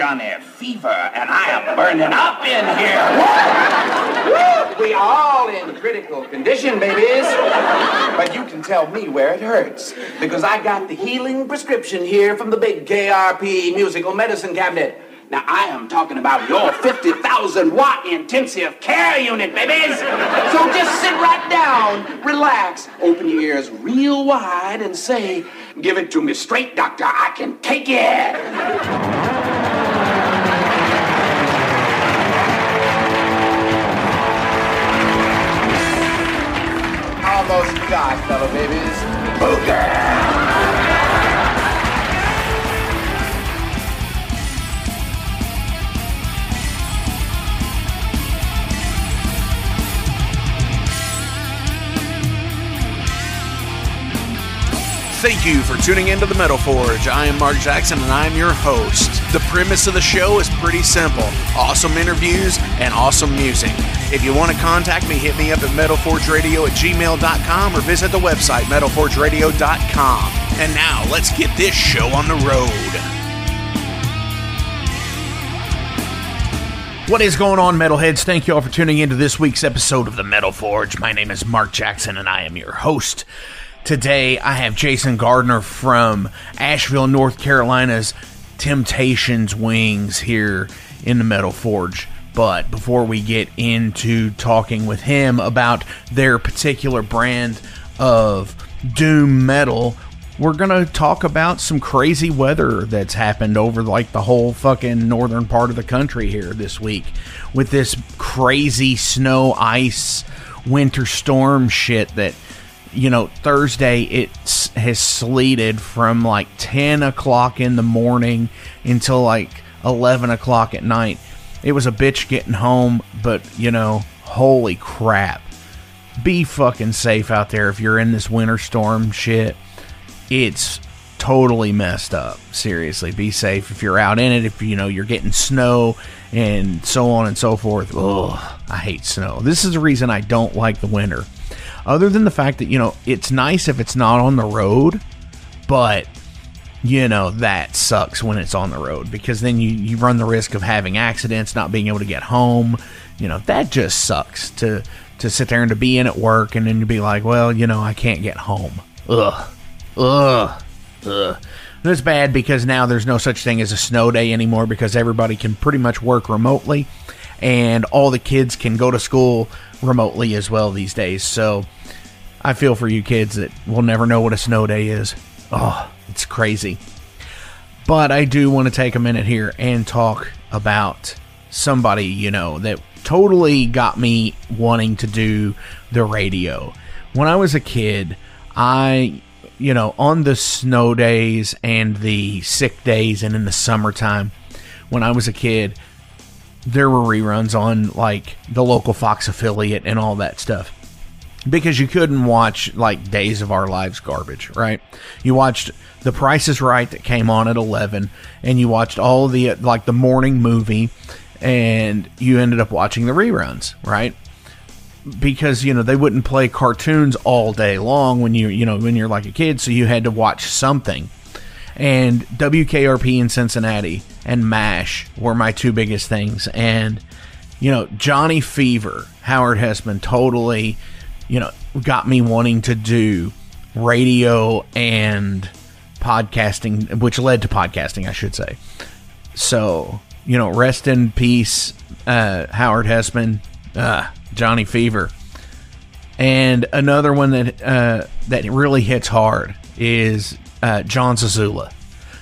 Johnny Fever, and I am burning up in here. We all in critical condition, babies. But you can tell me where it hurts. Because I got the healing prescription here from the big KRP musical medicine cabinet. Now, I am talking about your 50,000 watt intensive care unit, babies. So just sit right down, relax, open your ears real wide, and say, Give it to me straight, doctor. I can take it. Almost got, fellow babies. Booger! Thank you for tuning into the Metal Forge. I am Mark Jackson and I'm your host. The premise of the show is pretty simple awesome interviews and awesome music. If you want to contact me, hit me up at metalforgeradio at gmail.com or visit the website metalforgeradio.com. And now let's get this show on the road. What is going on, metalheads? Thank you all for tuning into this week's episode of the Metal Forge. My name is Mark Jackson and I am your host. Today, I have Jason Gardner from Asheville, North Carolina's Temptations Wings here in the Metal Forge. But before we get into talking with him about their particular brand of doom metal, we're going to talk about some crazy weather that's happened over like the whole fucking northern part of the country here this week with this crazy snow, ice, winter storm shit that you know, Thursday it has sleeted from like 10 o'clock in the morning until like 11 o'clock at night. It was a bitch getting home, but you know, holy crap. Be fucking safe out there if you're in this winter storm shit. It's totally messed up. Seriously, be safe if you're out in it. If you know you're getting snow and so on and so forth. Ugh, I hate snow. This is the reason I don't like the winter other than the fact that you know it's nice if it's not on the road but you know that sucks when it's on the road because then you, you run the risk of having accidents not being able to get home. You know that just sucks to to sit there and to be in at work and then to be like well you know i can't get home. Ugh. Ugh. Ugh. And it's bad because now there's no such thing as a snow day anymore because everybody can pretty much work remotely and all the kids can go to school remotely as well these days. So I feel for you kids that will never know what a snow day is. Oh, it's crazy. But I do want to take a minute here and talk about somebody, you know, that totally got me wanting to do the radio. When I was a kid, I, you know, on the snow days and the sick days and in the summertime, when I was a kid, there were reruns on like the local Fox affiliate and all that stuff. Because you couldn't watch like Days of Our Lives garbage, right? You watched The Price is Right that came on at 11 and you watched all the like the morning movie and you ended up watching the reruns, right? Because you know they wouldn't play cartoons all day long when you you know when you're like a kid, so you had to watch something. And WKRP in Cincinnati and MASH were my two biggest things. And you know Johnny Fever, Howard Hesseman, totally, you know, got me wanting to do radio and podcasting, which led to podcasting, I should say. So you know, rest in peace, uh, Howard Hesseman, uh, Johnny Fever. And another one that uh, that really hits hard is uh, John Zazula.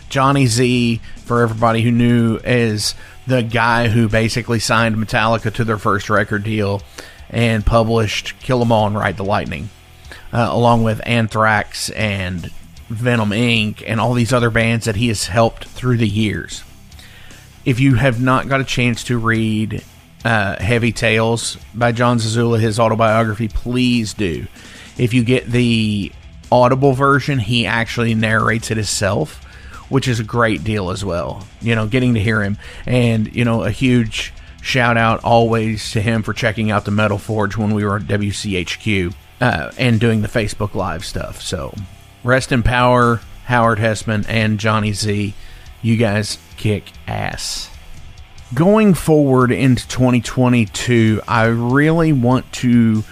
Johnny Z, for everybody who knew, is the guy who basically signed Metallica to their first record deal and published Kill 'Em All and Ride the Lightning, uh, along with Anthrax and Venom Inc. and all these other bands that he has helped through the years if you have not got a chance to read uh, Heavy Tales by John Zazula, his autobiography, please do. If you get the Audible version, he actually narrates it himself, which is a great deal as well. You know, getting to hear him. And, you know, a huge shout out always to him for checking out the Metal Forge when we were at WCHQ uh, and doing the Facebook Live stuff. So, rest in power, Howard Hesseman and Johnny Z. You guys kick ass. Going forward into 2022, I really want to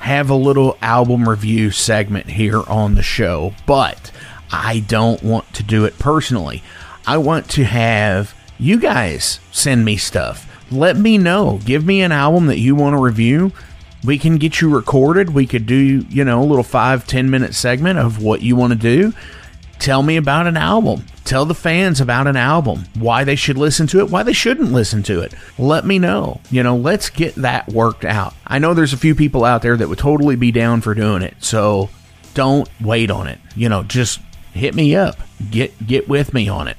have a little album review segment here on the show, but I don't want to do it personally. I want to have you guys send me stuff. Let me know. Give me an album that you want to review. We can get you recorded. We could do, you know, a little five, ten minute segment of what you want to do. Tell me about an album. Tell the fans about an album, why they should listen to it, why they shouldn't listen to it. Let me know. You know, let's get that worked out. I know there's a few people out there that would totally be down for doing it. So don't wait on it. You know, just hit me up. Get get with me on it.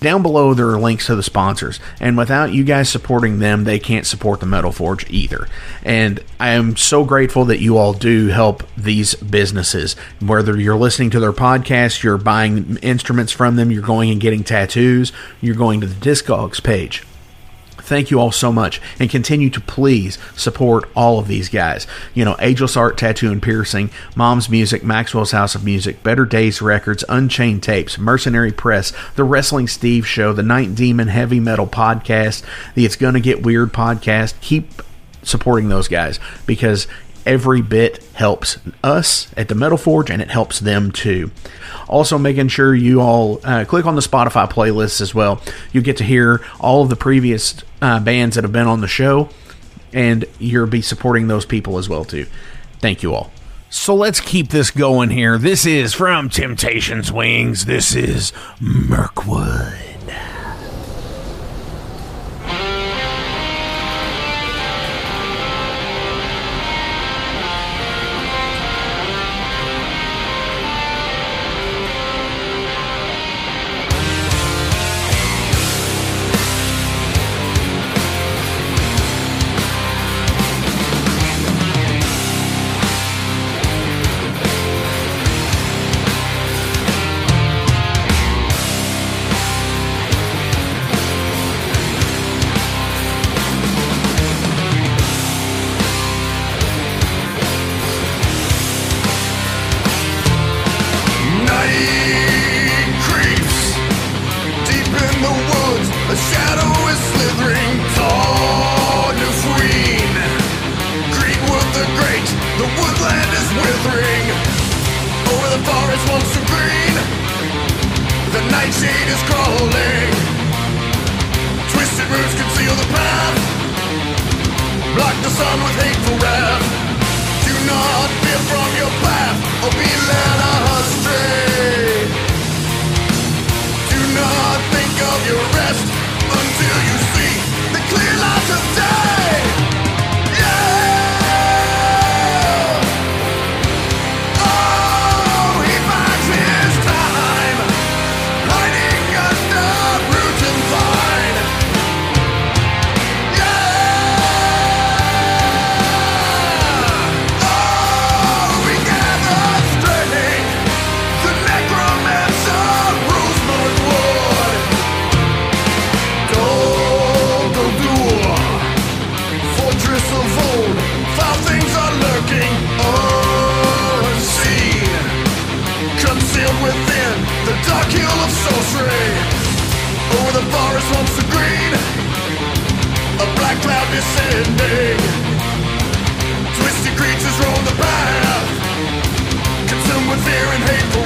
Down below, there are links to the sponsors, and without you guys supporting them, they can't support the Metal Forge either. And I am so grateful that you all do help these businesses. Whether you're listening to their podcast, you're buying instruments from them, you're going and getting tattoos, you're going to the Discogs page. Thank you all so much and continue to please support all of these guys. You know, Ageless Art Tattoo and Piercing, Mom's Music, Maxwell's House of Music, Better Days Records, Unchained Tapes, Mercenary Press, The Wrestling Steve Show, The Night Demon Heavy Metal Podcast, the It's Gonna Get Weird podcast. Keep supporting those guys because every bit helps us at the Metal Forge and it helps them too. Also, making sure you all uh, click on the Spotify playlists as well. You get to hear all of the previous uh, bands that have been on the show, and you'll be supporting those people as well too. Thank you all. So let's keep this going here. This is from Temptations Wings. This is Mirkwood. the nightshade is crawling. Twisted roots conceal the path. Block the sun with hateful wrath. Do not fear from your path or be led on. tree. Over the forest once of green A black cloud descending Twisted creatures roam the path Consumed with fear and hateful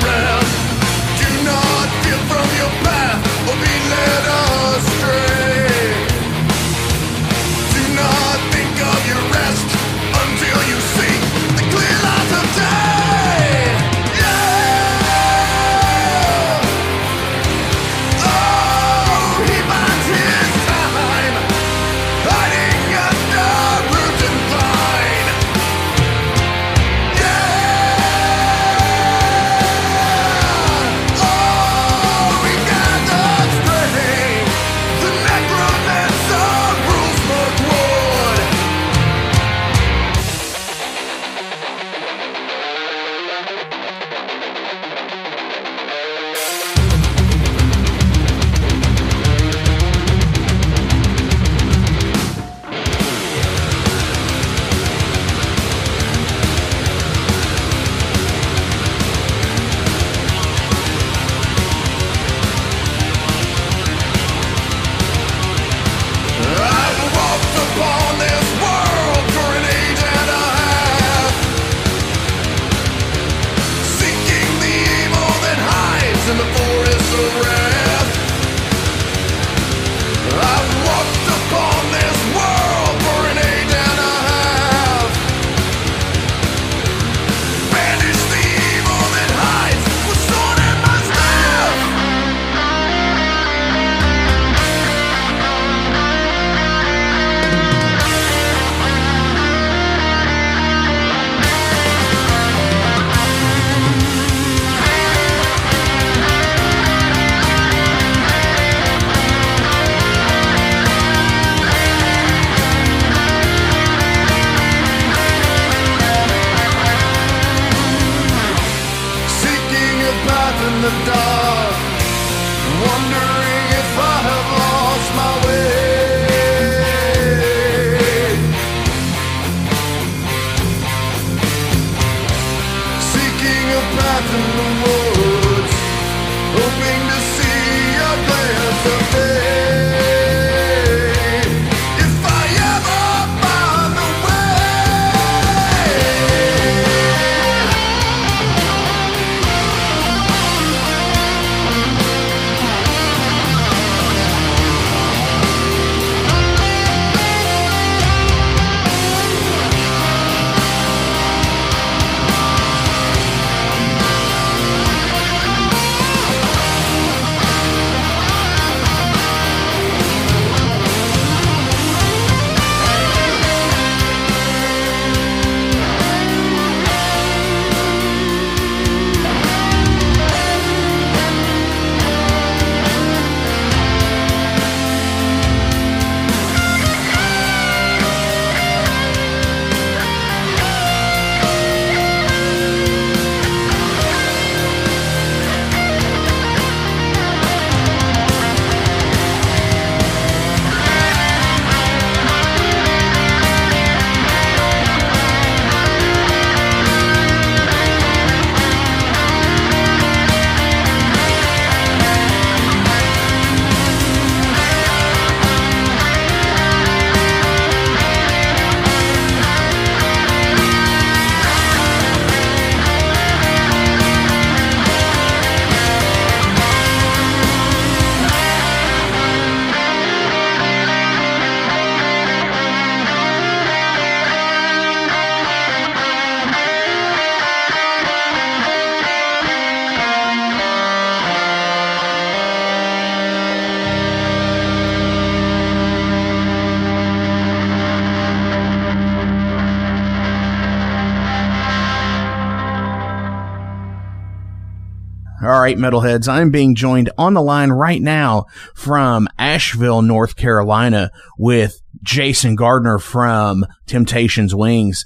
right, metalheads, I'm being joined on the line right now from Asheville, North Carolina with Jason Gardner from Temptations Wings.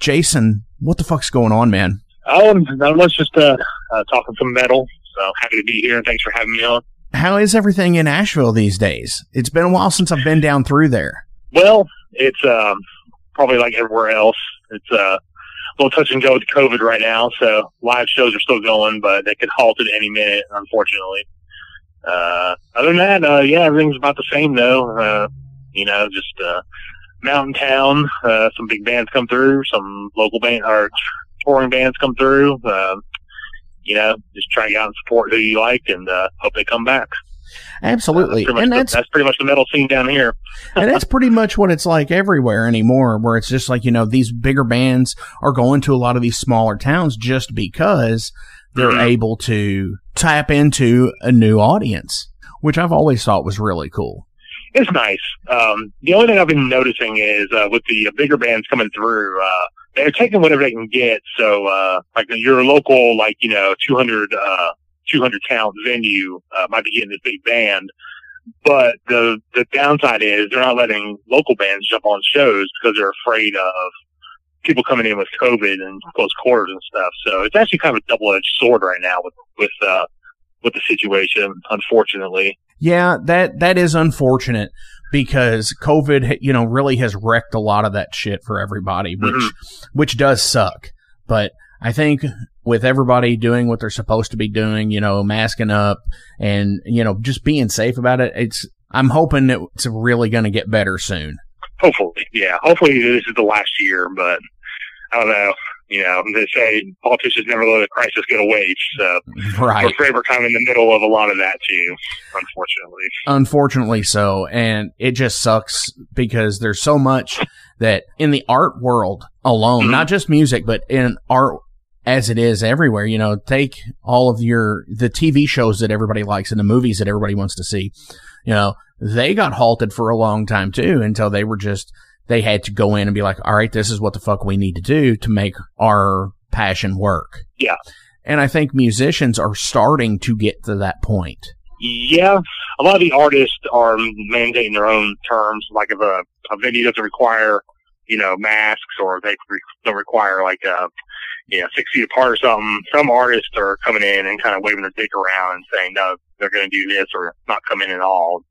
Jason, what the fuck's going on, man? Oh, not much, just uh, uh, talking some metal. So happy to be here, and thanks for having me on. How is everything in Asheville these days? It's been a while since I've been down through there. Well, it's um, probably like everywhere else. It's uh, a little touch and go with COVID right now. So live shows are still going, but they could halt at any minute, unfortunately. Uh, other than that, uh, yeah, everything's about the same though. Uh, you know, just uh, mountain town. Uh, some big bands come through. Some local band or touring bands come through. Uh, you know, just try to get out and support who you like, and uh, hope they come back. Absolutely, Uh, and the, that's that's pretty much the metal scene down here. and that's pretty much what it's like everywhere anymore, where it's just like, you know, these bigger bands are going to a lot of these smaller towns just because they're Mhm. able to tap into a new audience, which I've always thought was really cool. It's nice. Um, the only thing I've been noticing is uh, with the uh, bigger bands coming through, uh, they're taking whatever they can get. So, uh, like your local, like you know, 200, uh, 200 count venue uh, might be getting this big band, but the the downside is they're not letting local bands jump on shows because they're afraid of people coming in with COVID and close quarters and stuff. So it's actually kind of a double edged sword right now with with uh, with the situation, unfortunately. Yeah, that that is unfortunate because COVID, you know, really has wrecked a lot of that shit for everybody, which Mhm. which does suck. But I think with everybody doing what they're supposed to be doing, you know, masking up and you know just being safe about it, it's I'm hoping that it's really going to get better soon. Hopefully, yeah. Hopefully this is the last year, but I don't know. You know, they say politicians never let a crisis get away, so Right. we're forever kind of in the middle of a lot of that too, unfortunately. Unfortunately so. And it just sucks because there's so much that in the art world alone, Mhm. not just music, but in art as it is everywhere, you know, take all of your, the TV shows that everybody likes and the movies that everybody wants to see, you know, they got halted for a long time too until they were just, they had to go in and be like, all right, this is what the fuck we need to do to make our passion work. Yeah. And I think musicians are starting to get to that point. Yeah, a lot of the artists are mandating their own terms. Like if a, a venue doesn't require, you know, masks or they re- don't require like, uh, you know, six feet apart or something, some artists are coming in and kind of waving their dick around and saying, no, they're going to do this or not come in at all.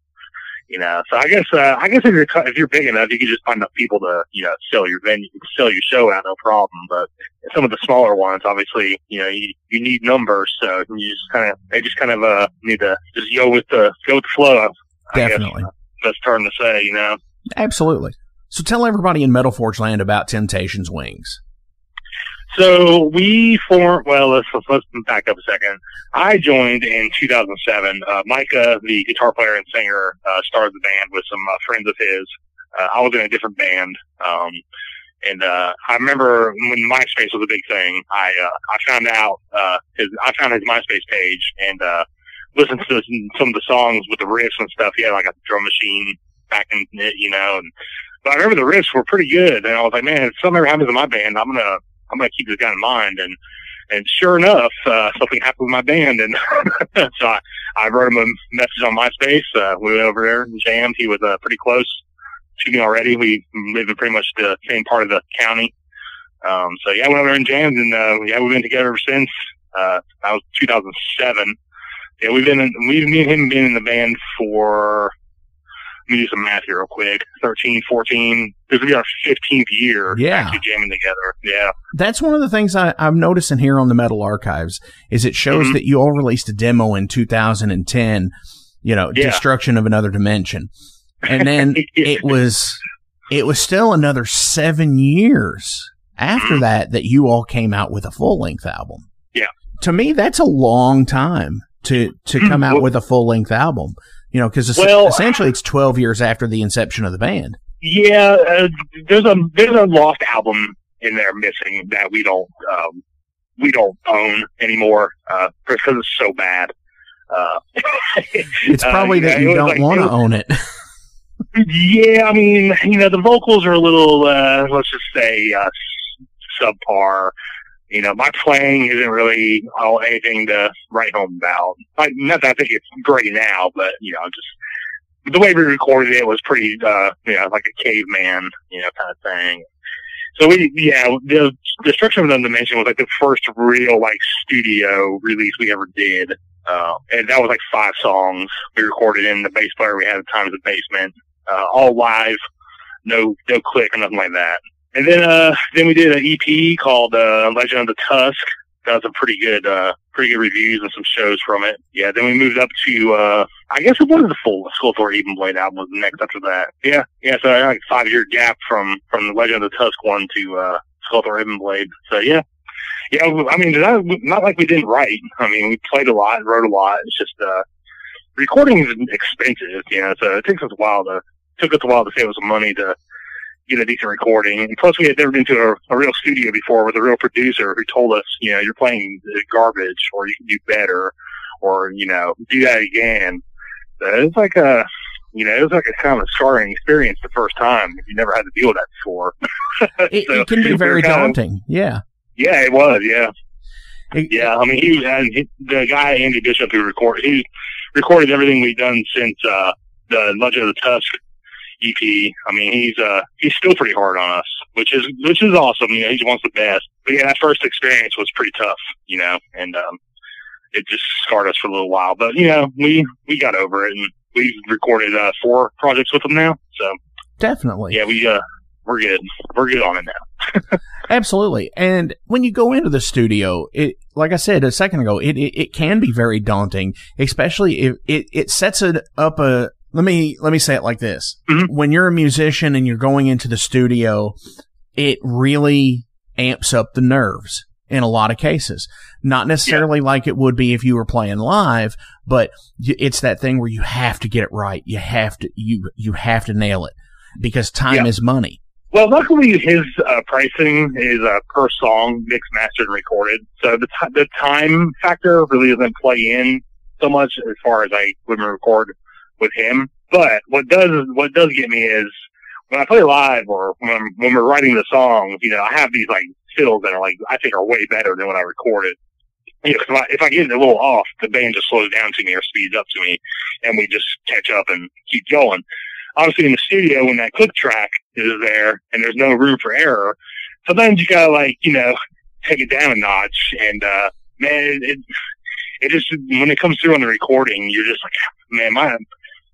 You know, so I guess, uh, I guess if you're, if you're big enough, you can just find enough people to, you know, sell your venue, sell your show out, no problem. But some of the smaller ones, obviously, you know, you, you need numbers. So you just kind of, they just kind of, uh, need to just go with the, go with the flow. I guess. Definitely. Best term to say, you know. Absolutely. So tell everybody in Metal Forge Land about Temptations Wings. So we formed, well, let's, let's back up a second. I joined in 2007. Uh, Micah, the guitar player and singer, uh, started the band with some uh, friends of his. Uh, I was in a different band. Um, and, uh, I remember when MySpace was a big thing, I, uh, I found out, uh, his, I found his MySpace page and, uh, listened to some of the songs with the riffs and stuff. He had like a drum machine back in it, you know, and, but I remember the riffs were pretty good. And I was like, man, if something ever happens to my band, I'm going to, I'm going to keep this guy in mind. And, and sure enough, uh, something happened with my band. And so I, I wrote him a message on MySpace. Uh, we went over there and jammed. He was, uh, pretty close to me already. We live in pretty much the same part of the county. Um, so yeah, I went over there and jammed and, uh, yeah, we've been together ever since. Uh, that was 2007. Yeah, we've been, in, we, me and him been in the band for, let me do some math here real quick. 13, 14. This will be our 15th year Yeah. actually jamming together. Yeah. That's one of the things I, I'm noticing here on the Metal Archives is it shows Mhm. that you all released a demo in 2010, you know, Yeah. Destruction of Another Dimension. And then it was, it was still another seven years after Mhm. that that you all came out with a full length album. Yeah. To me, that's a long time to, to come out Well- with a full length album, you know, cause Well- essentially it's 12 years after the inception of the band. Yeah, uh, there's a there's a lost album in there missing that we don't um, we don't own anymore uh, because it's so bad. Uh, It's uh, probably yeah, that it you don't like- want to own it. yeah, I mean, you know, the vocals are a little uh, let's just say uh, subpar. You know, my playing isn't really all anything to write home about. Like, not that I think it's great now, but you know, just the way we recorded it was pretty, uh, you know, like a caveman, you know, kind of thing. So we, yeah, the Destruction of the Dimension was like the first real like studio release we ever did. Uh, and that was like five songs we recorded in the bass player we had at the time in the basement, uh, all live, no, no click or nothing like that. And then, uh, then we did an EP called, uh, Legend of the Tusk. Got some pretty good, uh, pretty good reviews and some shows from it. Yeah. Then we moved up to, uh, I guess it was the full Skeletal Elven Blade album was next after that. Yeah. Yeah. So I had like five year gap from, from the Legend of the Tusk one to, uh, Skeletal Elven Blade. So yeah. Yeah. I mean, not, not like we didn't write. I mean, we played a lot, wrote a lot. It's just, uh, recording is expensive, you know, so it takes us a while to, took us a while to save us some money to, get a decent recording. And plus, we had never been to a, a, real studio before with a real producer who told us, you know, you're playing garbage, or you can do better, or you know, do that again. So was like a, you know, it was like a kind of a scarring experience the first time if you never had to deal with that before. it, so it, can be very daunting. Of, yeah. Yeah, it was. Yeah. It, yeah, I mean, he and he, the guy Andy Bishop who recorded, he recorded everything we've done since uh, the Legend of the Tusk EP. I mean, he's uh he's still pretty hard on us, which is which is awesome. You know, he wants the best. But yeah, that first experience was pretty tough. You know, and um, it just scarred us for a little while. But you know, we we got over it, and we've recorded uh, four projects with him now. So definitely, yeah, we uh we're good. We're good on it now. Absolutely. And when you go into the studio, it, like I said a second ago, it, it, it can be very daunting, especially if it, it sets it up a, let me let me say it like this: mm-hmm. when you're a musician and you're going into the studio, it really amps up the nerves in a lot of cases. Not necessarily yeah. like it would be if you were playing live, but it's that thing where you have to get it right. You have to you you have to nail it because time yeah. is money. Well, luckily his uh, pricing is uh, per song, mixed, mastered, and recorded. So the t- the time factor really doesn't play in so much as far as I would record with him. But what does what does get me is when I play live or when when we're writing the songs, you know, I have these like fills that are like I think are way better than when I recorded. You know, if I, if I get it a little off, the band just slows down to me or speeds up to me, and we just catch up and keep going. Obviously, in the studio, when that click track is there and there's no room for error, sometimes you gotta like you know take it down a notch. And uh, man, it it just when it comes through on the recording, you're just like, man, my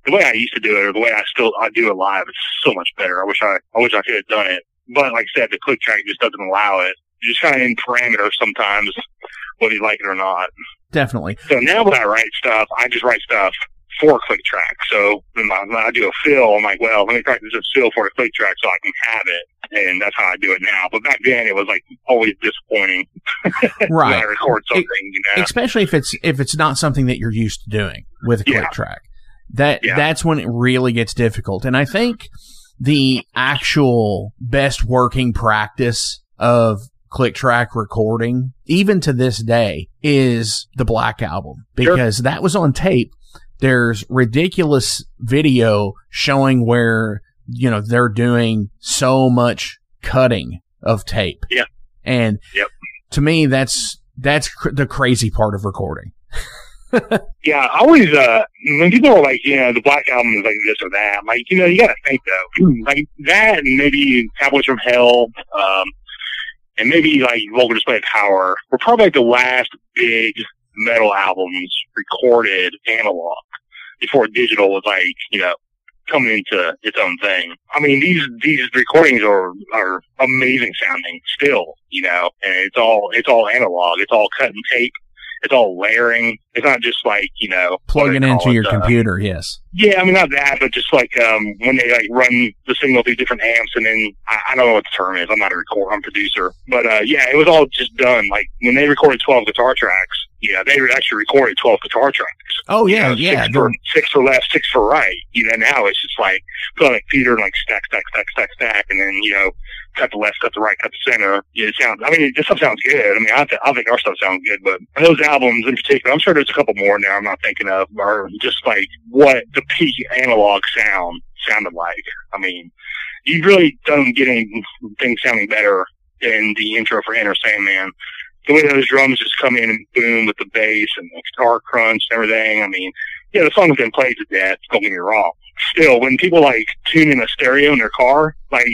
the way I used to do it or the way I still I do it live, it's so much better. I wish I I wish I could have done it. But like I said, the click track just doesn't allow it. You're just kind of in parameters sometimes, whether you like it or not. Definitely. So now when I write stuff, I just write stuff for a click track. So when I, when I do a fill, I'm like, well, let me practice this fill for a click track so I can have it. And that's how I do it now. But back then it was like always disappointing. right. I record something, it, you know. Especially if it's, if it's not something that you're used to doing with a click yeah. track. That yeah. that's when it really gets difficult. And I think the actual best working practice of click track recording, even to this day, is the Black Album because sure. that was on tape. There's ridiculous video showing where, you know, they're doing so much cutting of tape. Yeah. And yep. to me, that's, that's cr- the crazy part of recording. yeah, I always uh when people are like, you know, the Black Album is like this or that, I'm like, you know, you gotta think though. like that and maybe Cowboys from Hell, um and maybe like Vulgar Display of Power were probably like the last big metal albums recorded analog before digital was like, you know, coming into its own thing. I mean, these these recordings are are amazing sounding still, you know, and it's all it's all analog. It's all cut and tape it's all layering. It's not just like you know plugging into your uh, computer. Yes. Yeah, I mean not that, but just like um, when they like run the signal through different amps, and then I, I don't know what the term is. I'm not a record, I'm a producer, but uh, yeah, it was all just done. Like when they recorded 12 guitar tracks, yeah, they actually recorded 12 guitar tracks. Oh yeah, you know, yeah. Six for, six for left, six for right. You know, now it's just like put on a computer and like stack, stack, stack, stack, stack, and then you know cut the left, cut the right, cut the center. Yeah, it sounds. I mean, this stuff sounds good. I mean, I, th- I think our stuff sounds good, but those albums in particular, I'm sure there's a couple more now. I'm not thinking of, are just like what the peak analog sound sounded like. I mean, you really don't get anything sounding better than the intro for Enter Sandman. the way those drums just come in and boom with the bass and the guitar crunch and everything. I mean, yeah, the song's been played to death. Don't get me wrong. Still, when people like tune in a stereo in their car, like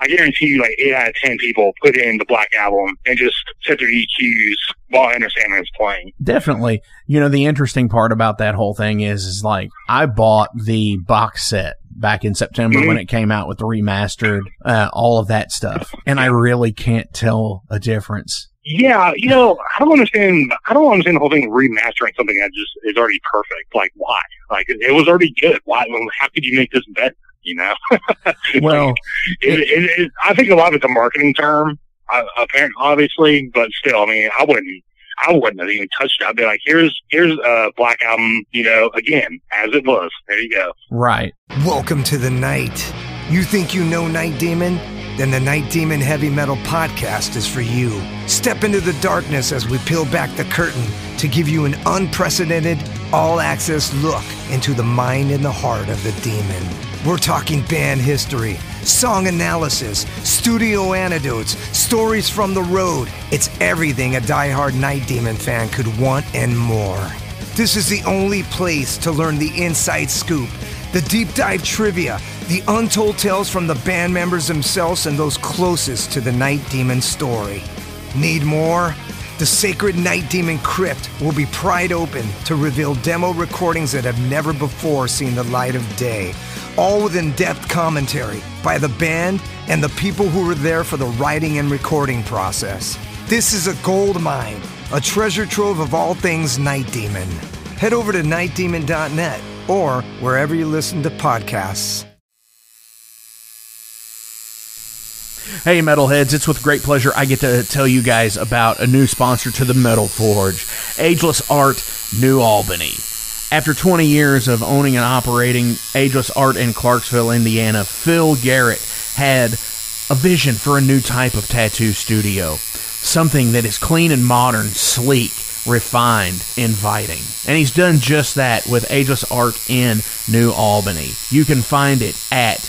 I guarantee you, like eight out of ten people put in the Black Album and just set their EQs while Enter is playing. Definitely. You know, the interesting part about that whole thing is, is like, I bought the box set back in September Mhm. when it came out with the remastered, uh, all of that stuff. And I really can't tell a difference. Yeah, you know, I don't understand. I don't understand the whole thing of remastering something that just is already perfect. Like, why? Like, it, it was already good. Why? How could you make this better? You know. Well, it, it, it, I think a lot of it's a marketing term, uh, apparent, obviously, but still, I mean, I wouldn't, I wouldn't have even touched it. I'd be like, here's, here's a Black Album, you know, again, as it was. There you go. right. Welcome to the night. You think you know Night Demon? Then the Night Demon Heavy Metal Podcast is for you. Step into the darkness as we peel back the curtain to give you an unprecedented, all access look into the mind and the heart of the demon. We're talking band history, song analysis, studio anecdotes, stories from the road. It's everything a die-hard Night Demon fan could want and more. This is the only place to learn the inside scoop, the deep dive trivia, the untold tales from the band members themselves and those closest to the Night Demon story. Need more? The Sacred Night Demon Crypt will be pried open to reveal demo recordings that have never before seen the light of day, all with in depth commentary by the band and the people who were there for the writing and recording process. This is a gold mine, a treasure trove of all things Night Demon. Head over to nightdemon.net or wherever you listen to podcasts. Hey, metalheads, it's with great pleasure I get to tell you guys about a new sponsor to the Metal Forge, Ageless Art New Albany. After 20 years of owning and operating Ageless Art in Clarksville, Indiana, Phil Garrett had a vision for a new type of tattoo studio. Something that is clean and modern, sleek, refined, inviting. And he's done just that with Ageless Art in New Albany. You can find it at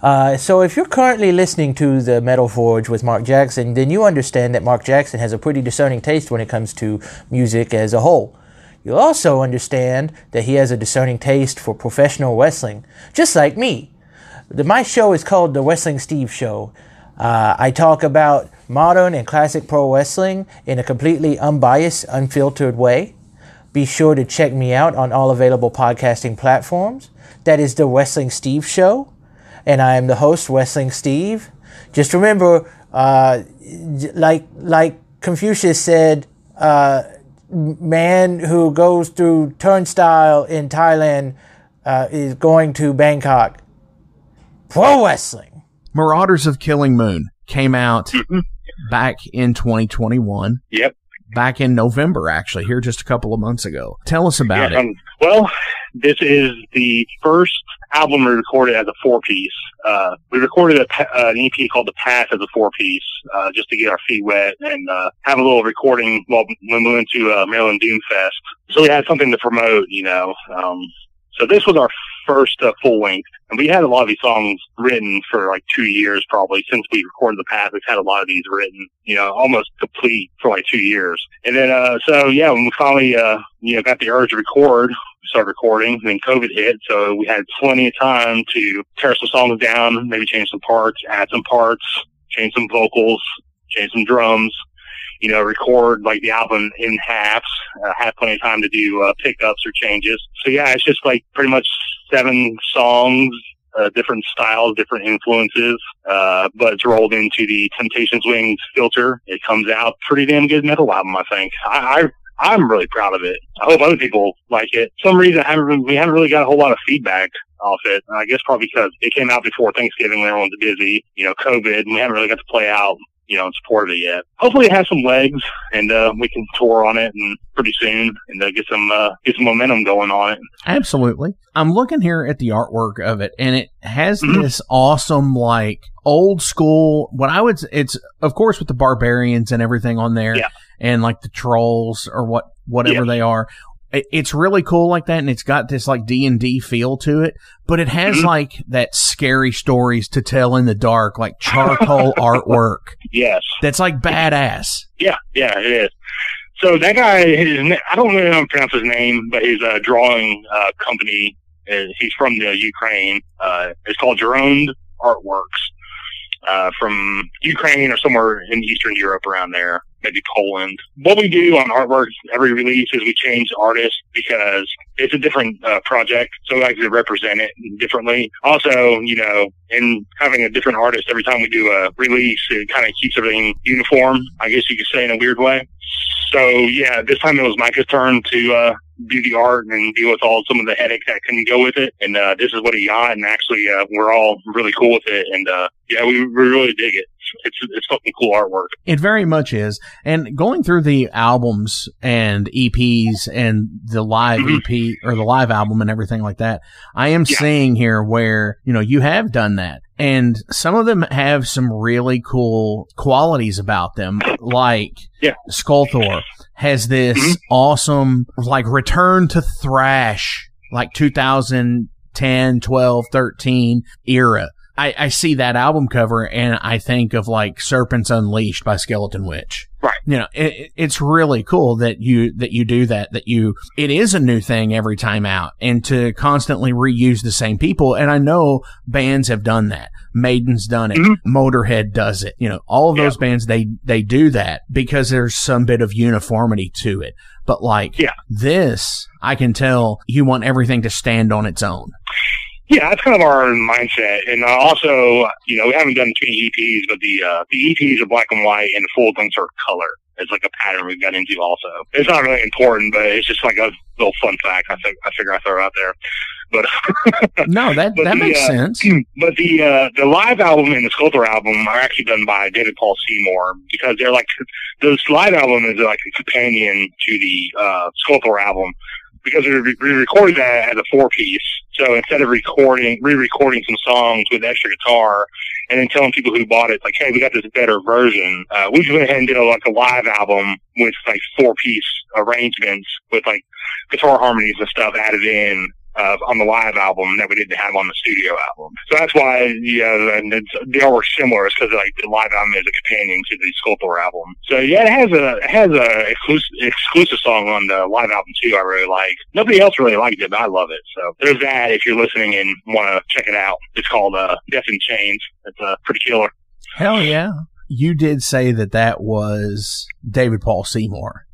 Uh, so, if you're currently listening to the Metal Forge with Mark Jackson, then you understand that Mark Jackson has a pretty discerning taste when it comes to music as a whole. You'll also understand that he has a discerning taste for professional wrestling, just like me. The, my show is called The Wrestling Steve Show. Uh, I talk about modern and classic pro wrestling in a completely unbiased, unfiltered way. Be sure to check me out on all available podcasting platforms. That is The Wrestling Steve Show. And I am the host, Wrestling Steve. Just remember, uh, like like Confucius said, uh, man who goes through turnstile in Thailand uh, is going to Bangkok. Pro wrestling. Marauders of Killing Moon came out back in 2021. Yep. Back in November, actually, here just a couple of months ago. Tell us about Yeah, it. um, well, this is the first album we recorded as a four piece. Uh, we recorded a, uh, an EP called The Path as a four piece, uh, just to get our feet wet and, uh, have a little recording while when we went to, uh, Maryland Doom Fest. So we had something to promote, you know. Um, so this was our first uh, full length. And we had a lot of these songs written for like two years probably since we recorded The Path. We've had a lot of these written, you know, almost complete for like two years. And then, uh, so yeah, when we finally, uh, you know, got the urge to record, we started recording, and then COVID hit, so we had plenty of time to tear some songs down, maybe change some parts, add some parts, change some vocals, change some drums, you know, record like the album in halves, uh, have plenty of time to do uh, pickups or changes. So yeah, it's just like pretty much seven songs, uh, different styles, different influences, uh, but it's rolled into the Temptations Wings filter. It comes out pretty damn good metal album, I think. I I'm really proud of it. I hope other people like it. For some reason, I haven't, we haven't really got a whole lot of feedback off it. I guess probably because it came out before Thanksgiving when everyone's busy, you know, COVID, and we haven't really got to play out you know, in support of it yet. Hopefully it has some legs and, uh, we can tour on it and pretty soon and uh, get some, uh, get some momentum going on it. Absolutely. I'm looking here at the artwork of it and it has Mhm. this awesome, like old school, what I would, it's of course with the barbarians and everything on there Yeah. And like the trolls or what, whatever Yeah. they are. It's really cool like that, and it's got this like D and D feel to it, but it has Mhm. like that scary stories to tell in the dark, like charcoal artwork. Yes. That's like badass. Yeah, yeah, it is. So that guy, his I don't know how to pronounce his name, but his uh, drawing uh, company, uh, he's from the Ukraine. Uh, it's called Jerome Artworks, uh, from Ukraine or somewhere in Eastern Europe around there, maybe Poland. What we do on artwork every release is we change artists because it's a different uh, project, so we like to represent it differently. Also, you know, in having a different artist every time we do a release, it kind of keeps everything uniform, I guess you could say in a weird way. So yeah, this time it was Micah's turn to uh, do the art and deal with all some of the headaches that couldn't go with it. And uh, this is what he got, and actually uh, we're all really cool with it. And uh, yeah, we, we really dig it. It's it's fucking cool artwork. It very much is. And going through the albums and EPs and the live Mhm. EP or the live album and everything like that, I am Yeah. seeing here where, you know, you have done that. And some of them have some really cool qualities about them, like Yeah. Skullthor has this Mhm. awesome, like, return to thrash, like 2010, 12, 13 era. I, I see that album cover and I think of like Serpents Unleashed by Skeleton Witch. Right. You know, it, it's really cool that you, that you do that, that you, it is a new thing every time out and to constantly reuse the same people. And I know bands have done that. Maiden's done it. Mhm. Motorhead does it. You know, all of Yeah. those bands, they, they do that because there's some bit of uniformity to it. But like Yeah. this, I can tell you want everything to stand on its own. Yeah, that's kind of our mindset. And uh, also, you know, we haven't done too many EPs, but the uh, the EPs are black and white, and the full things are color. It's like a pattern we've got into also. It's not really important, but it's just like a little fun fact. I think I figure I throw out there. But No, that, But that the, makes uh, sense. but the uh, the live album and the Skullthor album are actually done by David Paul Seymour because they're like the live album is like a companion to the uh, Skullthor album because we, re- we recorded that as a four piece. So instead of recording re-recording some songs with extra guitar and then telling people who bought it like, hey, we got this better version, uh, we just went ahead and did a, like a live album with like four piece arrangements with like guitar harmonies and stuff added in uh, on the live album that we didn't have on the studio album. So that's why, yeah, and it's, the artwork's similar is because like the live album is a companion to the Skullthor album. So yeah, it has a it has a exclusive exclusive song on the live album too. I really like. Nobody else really liked it, but I love it. So there's that. If you're listening and want to check it out, it's called uh, Death in Chains. It's uh, pretty killer. Hell yeah. You did say that that was David Paul Seymour.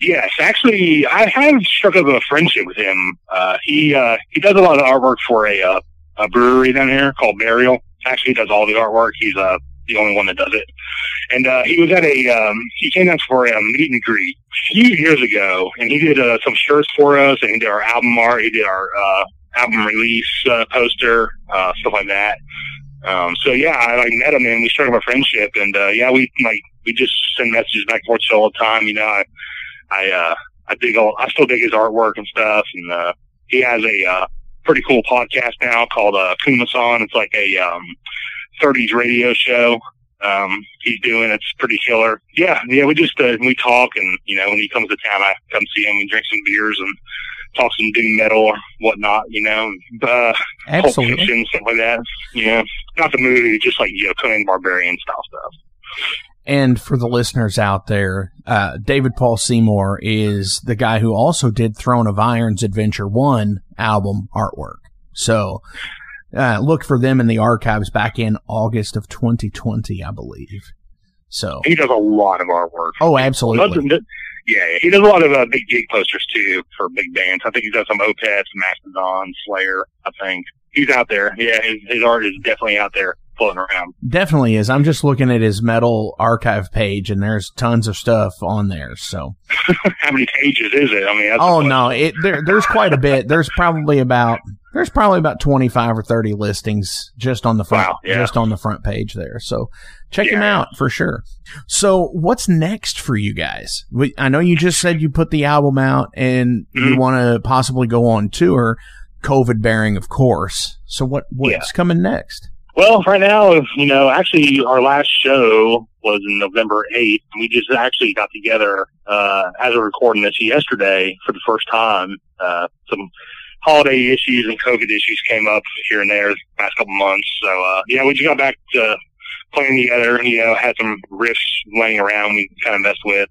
Yes, actually, I have struck up a friendship with him. Uh, he uh, he does a lot of artwork for a uh, a brewery down here called Burial. Actually, he does all the artwork. He's uh, the only one that does it. And uh, he was at a um, he came out for a meet and greet a few years ago, and he did uh, some shirts for us, and he did our album art. He did our uh, album release uh, poster, uh, stuff like that. Um, so yeah, I like met him and we struck up a friendship, and uh, yeah, we like we just send messages back and forth all the time. You know, I I uh I dig all I still dig his artwork and stuff and uh he has a uh pretty cool podcast now called uh Kumasan. It's like a um thirties radio show. Um he's doing it's pretty killer. Yeah, yeah, we just uh, we talk and you know, when he comes to town I come see him, and drink some beers and talk some doom metal or whatnot, you know. Uh Pulp Absolutely. Fiction, stuff like that. Yeah. Not the movie, just like, you know, Conan Barbarian style stuff. And for the listeners out there, uh, David Paul Seymour is the guy who also did Throne of Iron's Adventure 1 album artwork. So, uh, look for them in the archives back in August of 2020, I believe. So, He does a lot of artwork. oh, absolutely. Doesn't- Yeah, he does a lot of uh, big gig posters too for big bands. I think he's done some Opeth, Mastodon, Slayer. I think he's out there. Yeah, his, his art is definitely out there floating around. Definitely is. I'm just looking at his metal archive page and there's tons of stuff on there. So, How many pages is it? I mean, that's oh no, it, there, there's quite a bit. There's probably about, There's probably about 25 or 30 listings just on the front, Wow, yeah. just on the front page there. So check him out for sure. So what's next for you guys? We, I know you just said you put the album out and you Mhm. want to possibly go on tour, COVID bearing, of course. So what, what's Yeah. coming next? Well, right now, you know, actually, our last show was in November 8th. We just actually got together, uh, as we're recording this yesterday for the first time. Uh, some holiday issues and COVID issues came up here and there the past couple months. So, uh, yeah, we just got back to playing together, you know, had some riffs laying around we kind of messed with.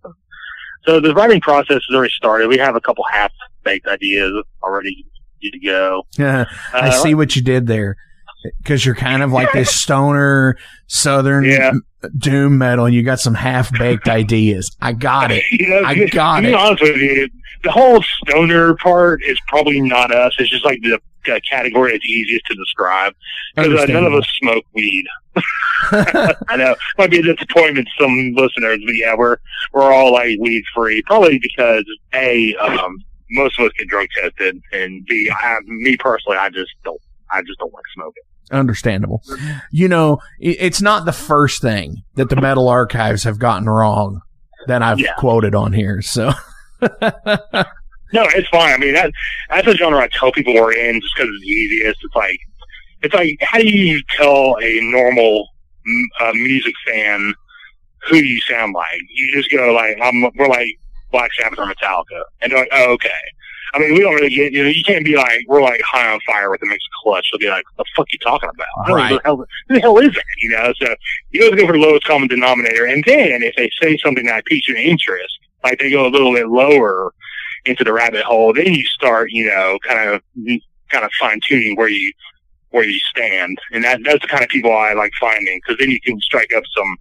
So the writing process has already started. We have a couple half baked ideas already ready to go. I Uh, see what you did there. Cause you're kind of like this stoner southern Yeah. doom metal and you got some half baked ideas. I got it. You know, I got to be it. honest with you, the whole stoner part is probably not us. It's just like the uh, category that's easiest to describe because uh, none of us smoke weed. I know might be a disappointment to some listeners, but yeah, we're we're all like weed free. Probably because a um, most of us get drug tested, and b I, me personally, I just don't. I just don't like smoking. Understandable. You know, it's not the first thing that the metal archives have gotten wrong that I've Yeah. quoted on here. So No, it's fine. I mean, that that's a genre I tell people we're in just because it's easiest. It's like, it's like, how do you tell a normal uh, music fan who you sound like? You just go like, I'm, we're like Black Sabbath or Metallica, and they're like, oh, okay. I mean, we don't really get, you know, you can't be like, we're like high on fire with the mixed clutch. They'll be like, what the fuck you talking about? I don't know Right. Who the, hell, who the hell is that? You know, so you always go for the lowest common denominator. And then if they say something that piques your interest, like they go a little bit lower into the rabbit hole, then you start, you know, kind of, kind of fine tuning where you, where you stand. And that, that's the kind of people I like finding because then you can strike up some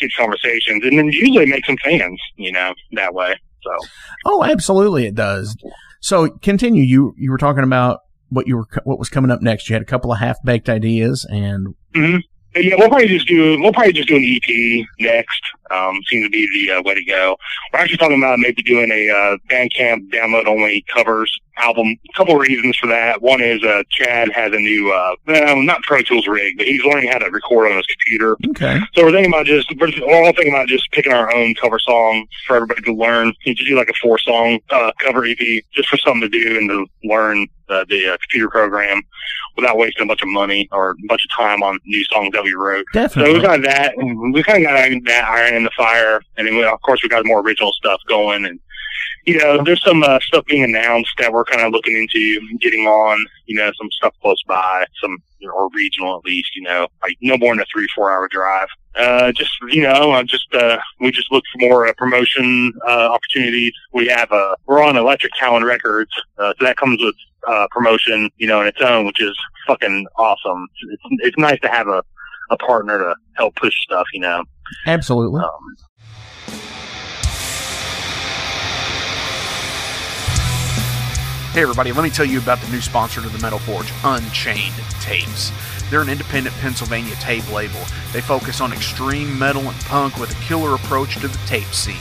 good conversations and then usually make some fans, you know, that way. So. Oh, absolutely it does. So continue. You you were talking about what you were what was coming up next. You had a couple of half baked ideas and mm-hmm. Yeah, we'll probably just do we'll probably just do an EP next. Um, seems to be the uh, way to go. We're actually talking about maybe doing a uh, Bandcamp download only covers album. A couple reasons for that. One is uh, Chad has a new uh, well, not Pro Tools rig, but he's learning how to record on his computer. okay. So we're thinking about just we're, we're all thinking about just picking our own cover song for everybody to learn. You just do like a four song uh, cover EP just for something to do and to learn uh, the uh, computer program without wasting a bunch of money or a bunch of time on new songs that we wrote. So Definitely. we got that. and We kind of got that iron in the fire, and then we, of course we got more original stuff going. And you know, there's some uh, stuff being announced that we're kind of looking into getting on. You know, some stuff close by, some or regional at least. You know, like no more than a three four hour drive. Uh, just you know, uh, just uh, we just look for more uh, promotion uh, opportunities. We have uh, we're on Electric Talent Records, uh, so that comes with uh, promotion, you know, in its own, which is fucking awesome. It's it's nice to have a a partner to help push stuff, you know. Absolutely. Um, Hey, everybody, let me tell you about the new sponsor to the Metal Forge, Unchained Tapes. They're an independent Pennsylvania tape label. They focus on extreme metal and punk with a killer approach to the tape scene.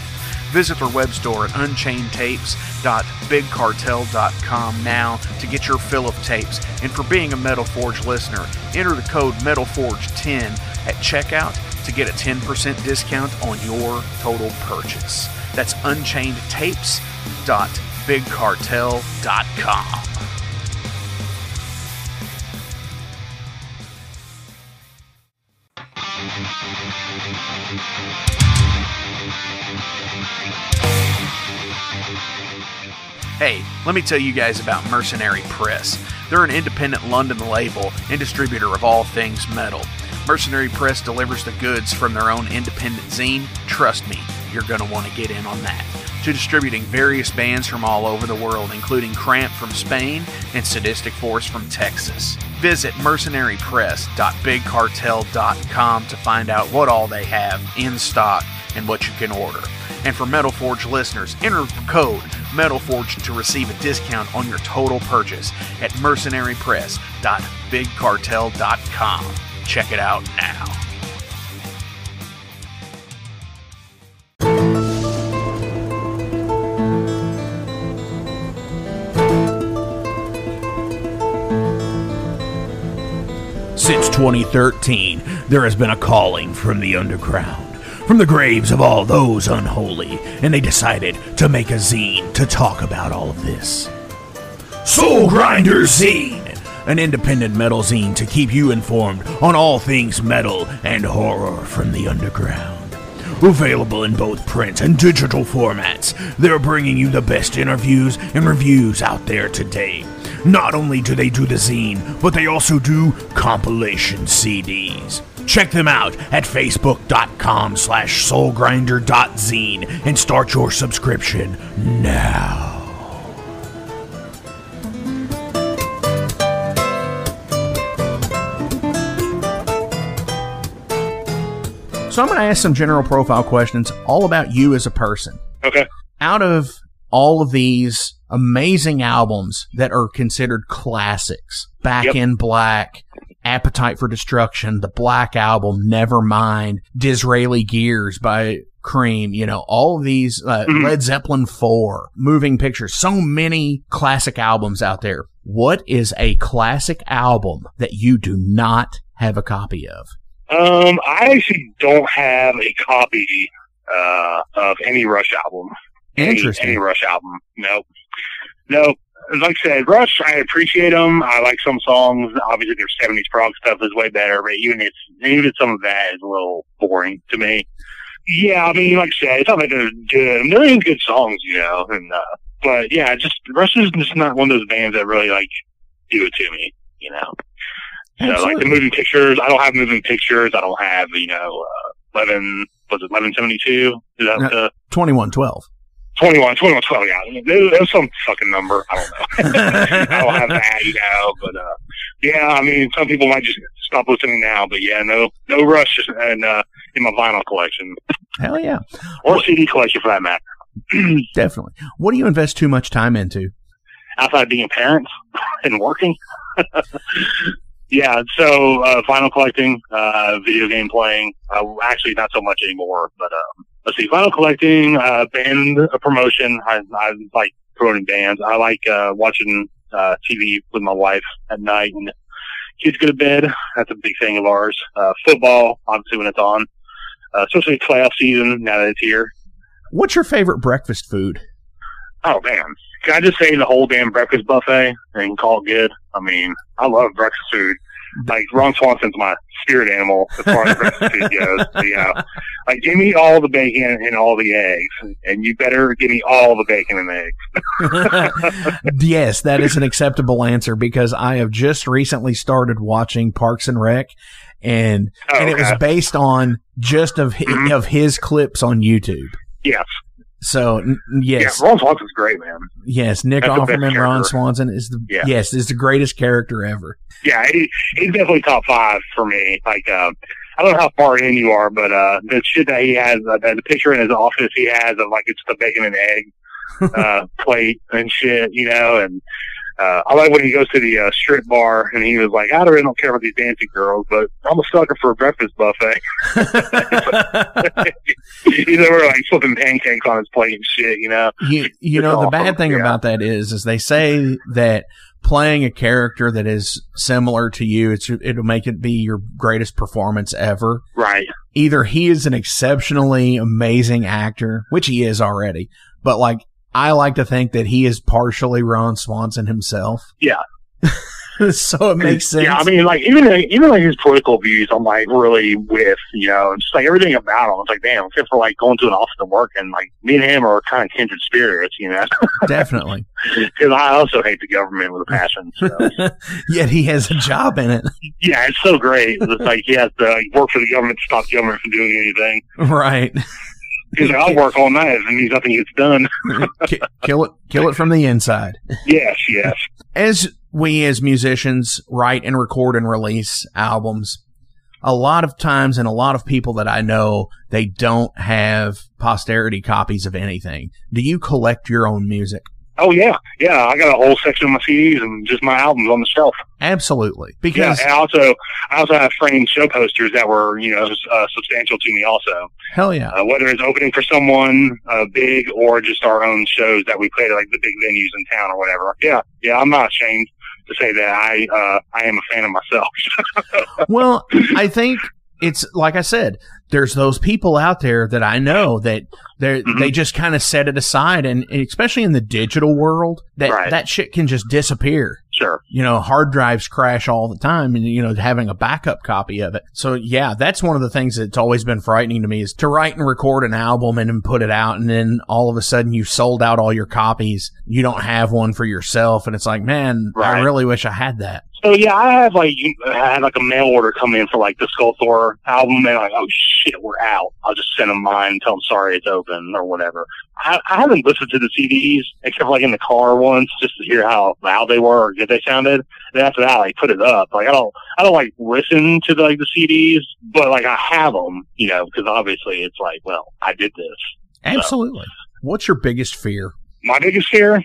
Visit their web store at unchainedtapes.bigcartel.com now to get your fill of tapes. And for being a Metal Forge listener, enter the code METALFORGE10 at checkout to get a 10% discount on your total purchase. That's unchainedtapes.bigcartel.com. Hey, let me tell you guys about Mercenary Press. They're an independent London label and distributor of all things metal. Mercenary Press delivers the goods from their own independent zine. Trust me, you're going to want to get in on that. To distributing various bands from all over the world, including Cramp from Spain and Sadistic Force from Texas. Visit mercenarypress.bigcartel.com to find out what all they have in stock and what you can order. And for Metal Forge listeners, enter code MetalForge to receive a discount on your total purchase at mercenarypress.bigcartel.com. Check it out now. Since 2013, there has been a calling from the underground, from the graves of all those unholy, and they decided to make a zine to talk about all of this. Soul Grinder Zine, an independent metal zine to keep you informed on all things metal and horror from the underground. Available in both print and digital formats, they're bringing you the best interviews and reviews out there today. Not only do they do the zine, but they also do compilation CDs. Check them out at facebook.com slash soulgrinder.zine and start your subscription now. So I'm going to ask some general profile questions all about you as a person. Okay. Out of all of these amazing albums that are considered classics, Back Yep. in Black, Appetite for Destruction, the Black Album, Nevermind, Disraeli Gears by Cream, you know, all of these, uh, Mhm. Led Zeppelin 4, Moving Pictures, so many classic albums out there. What is a classic album that you do not have a copy of? Um, I actually don't have a copy uh, of any Rush album. Any- Interesting. Any, Rush album? Nope. Nope. Like I said, Rush, I appreciate them. I like some songs. Obviously, their '70s prog stuff is way better, but even it's even some of that is a little boring to me. Yeah, I mean, like I said, it's not like they're good. I mean, there is good songs, you know, and uh, but yeah, just Rush is just not one of those bands that really like do it to me, you know. So like the moving pictures, I don't have moving pictures. I don't have you know uh, eleven was it eleven seventy two? Is that No. the 2112. 21, 21, 12, Yeah, There- there's some fucking number. I don't know. I don't have that, you know. But uh, yeah, I mean, some people might just stop listening now. But yeah, no, no rush and uh, in my vinyl collection Hell yeah. or CD collection for that matter. Definitely. What do you invest too much time into? outside of being parents and working. yeah, so uh, vinyl collecting, uh, video game playing. Uh, actually, not so much anymore. But um, let's see, vinyl collecting, uh, band uh, promotion. I, I like promoting bands. I like uh, watching uh, TV with my wife at night and kids go to bed. That's a big thing of ours. Uh, football, obviously, when it's on. Uh, especially playoff season now that it's here. What's your favorite breakfast food? Oh man, I just say the whole damn breakfast buffet and call it good? I mean, I love breakfast food. Like Ron Swanson's my spirit animal as far as breakfast food goes. So, yeah, like give me all the bacon and all the eggs, and you better give me all the bacon and eggs. yes, that is an acceptable answer because I have just recently started watching Parks and Rec, and Oh, and it was based on just of his, Mhm. of his clips on YouTube. Yes, So n- yes, yeah, Ron Swanson's great, man. yes, Nick That's Offerman, Ron. Swanson is the Yeah. yes is the greatest character ever. Yeah, he, he's definitely top five for me. Like, uh, I don't know how far in you are, but uh, the shit that he has, uh, the picture in his office he has of like it's the bacon and egg uh, plate and shit, you know. And uh, I like when he goes to the uh, strip bar and he was like, I really don't care about these dancing girls, but I'm a sucker for a breakfast buffet. He's over like flipping pancakes on his plate and shit, you know. you you It's know the bad thing yeah. about that is is they say that playing a character that is similar to you it's it'll make it be your greatest performance ever Right. either he is an exceptionally amazing actor which he is already but like i like to think that he is partially ron swanson himself Yeah. so it makes sense Yeah, I mean, like even even like his political views, I'm like really with you know, just like everything about him. It's like damn, except for like going to an office to work, and like me and him are kind of kindred spirits, you know. definitely Because I also hate the government with a passion. So yet he has a job in it yeah, it's so great. It's like he has to like, work for the government to stop the government from doing anything. right He's like, I'll work all night and means nothing gets done. Mhm. Kill it kill it from the inside yes, yes. as we as musicians write and record and release albums, a lot of times and a lot of people that I know, they don't have posterity copies of anything. Do you collect your own music? Oh yeah, yeah. I got a whole section of my CDs and just my albums on the shelf. Absolutely. Yeah, Because and I also I also have framed show posters that were you know uh, substantial to me also. hell yeah. uh, whether it's opening for someone uh, big or just our own shows that we played at like the big venues in town or whatever. Yeah, yeah, I'm not ashamed. to say that I uh, I am a fan of myself. well, I think it's like I said, there's those people out there that I know that they Mm-hmm. they just kind of set it aside, and especially in the digital world, that Right. that shit can just disappear. sure. You know, hard drives crash all the time, and you know, having a backup copy of it. So yeah, that's one of the things that's always been frightening to me is to write and record an album and then put it out, and then all of a sudden you've sold out all your copies. You don't have one for yourself, and it's like, man, I really wish I had that. So yeah, I have like I had like a mail order come in for like the Skullthor album, and like oh shit, we're out. I'll just send them mine, and tell them sorry it's open or whatever. I, I haven't listened to the CDs except for like in the car once, just to hear how loud they were or good they sounded. Then after that, I like, put it up. Like I don't, I don't like listen to the, like the CDs, but like I have them, you know, because obviously it's like, well, I did this. Absolutely. What's your biggest fear? My biggest fear,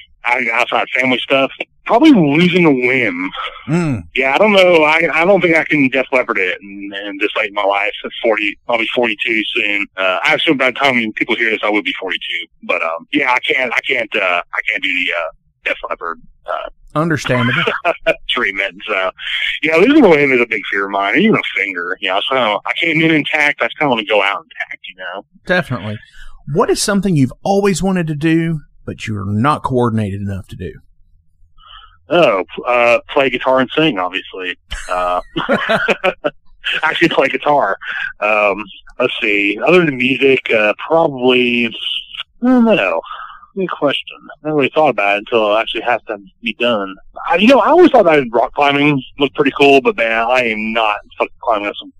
outside family stuff, probably losing a limb. Mm, Yeah, I don't know. I I don't think I can Def Leppard it and, and this late in my life. At forty, I'll be forty two soon. Uh, I assume by the time people hear this, I will be forty two. But um, yeah, I can't. I can't. Uh, I can't do the uh, Def Leppard uh, understandable. treatment. So yeah, losing a limb is a big fear of mine. Even a finger. You know, so I came in intact. I just kind of want to go out intact. You know. Definitely. What is something you've always wanted to do, but you're not coordinated enough to do? Oh, uh, play guitar and sing, obviously. Uh, actually play guitar. Um, let's see. Other than music, uh, probably, I don't know. Good question. I never really thought about it until it actually has to be done. I, you know, I always thought that rock climbing looked pretty cool, but man, I am not fucking climbing up some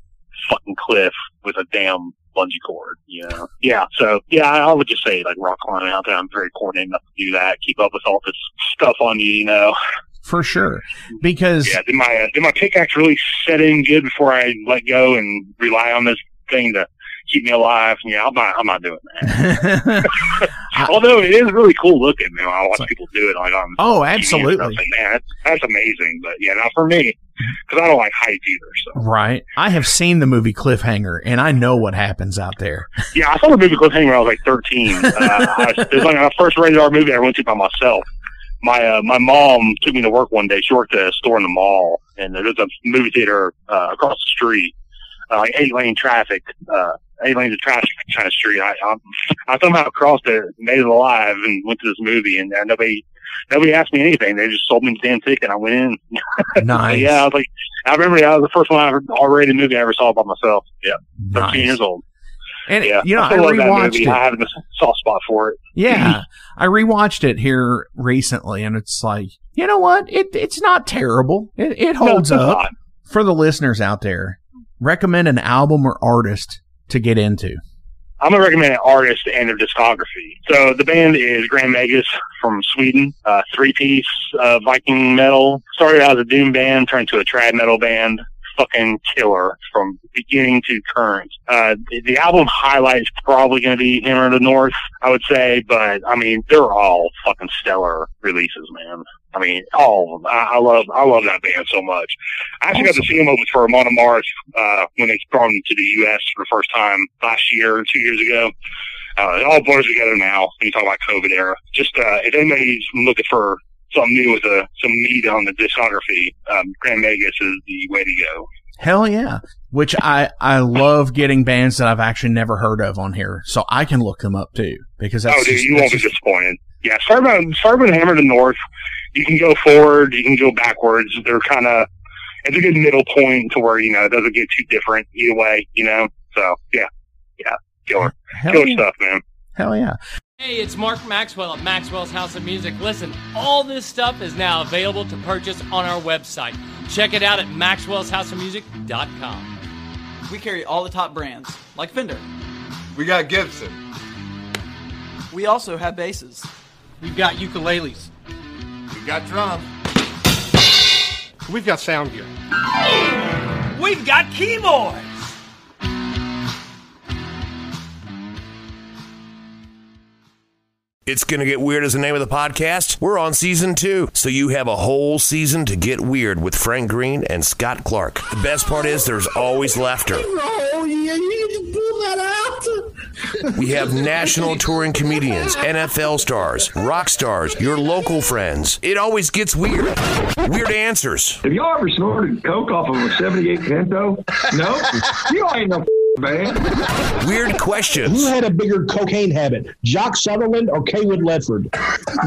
fucking cliff with a damn bungee cord, you know? Yeah, so, yeah, I would just say, like, rock climbing out there, I'm very coordinated enough to do that, keep up with all this stuff on you, you know? For sure. Because Yeah, did my uh, did my pickaxe really set in good before I let go and rely on this thing to keep me alive? Yeah, I'm not I'm not doing that. Although it is really cool looking, man. I watch people do it like on oh, TV and stuff. absolutely. Like, man, that's, that's amazing. But yeah, not for me because I don't like heights either. So Right. I have seen the movie Cliffhanger and I know what happens out there. yeah, I saw the movie Cliffhanger when I was like 13. Uh, I, it was like my first rated R movie I went to by myself. My uh, my mom took me to work one day. She worked at a store in the mall, and there's a movie theater uh, across the street, uh, like eight lane traffic, uh, eight lanes of traffic kind of street. I I, I somehow crossed it, made it alive, and went to this movie, and uh, nobody nobody asked me anything. They just sold me the damn ticket. and I went in. Nice. yeah, I was like, I remember that was the first one I ever R-rated movie I ever saw by myself. Yeah, 13 Nice. years old. And Yeah, you know, I love rewatched it. I have a soft spot for it. Yeah, I rewatched it here recently, and it's like, you know what? It it's not terrible. It it holds No, up not. for the listeners out there. Recommend an album or artist to get into. I'm gonna recommend an artist and their discography. So the band is Grand Magus from Sweden, uh, three piece uh, Viking metal. Started out as a doom band, turned to a trad metal band. Fucking killer from beginning to current. Uh, the, the album highlight is probably going to be Hammer of the North, I would say, but I mean they're all fucking stellar releases, man. I mean, all of them. I, I love, I love that band so much. I actually got to see them open for Amon Amarth uh, when they brought them to the U.S. for the first time last year, two years ago. Uh, it all blurs together now when you talk about COVID era. Just uh, if anybody's looking for something new with a, some meat on the discography, um, Grand Magus is the way to go. Hell yeah! Which I I love getting bands that I've actually never heard of on here, so I can look them up too because that's oh, dude, just- you won't be disappointed. Yeah, start with Hammer to North. You can go forward, you can go backwards. They're kind of it's a good middle point to where you know it doesn't get too different either way. You know, so yeah, yeah, killer, Hell killer yeah. stuff, man. Hell yeah! Hey, it's Mark Maxwell at Maxwell's House of Music. Listen, all this stuff is now available to purchase on our website. Check it out at maxwellshouseofmusic.com. We carry all the top brands, like Fender. We got Gibson. We also have basses. We've got ukuleles. We got drums. We've got sound gear. We've got keyboards. It's Gonna Get Weird is the name of the podcast. We're on season two, so you have a whole season to get weird with Frank Green and Scott Clark. The best part is there's always laughter. Oh, yeah, you need to pull that out. We have national touring comedians, NFL stars, rock stars, your local friends. It always gets weird. Weird answers. Have y'all ever snorted coke off of a 78 Pinto? No? you ain't no man. Weird questions. Who had a bigger cocaine habit, Jock Sutherland or Cawood Ledford?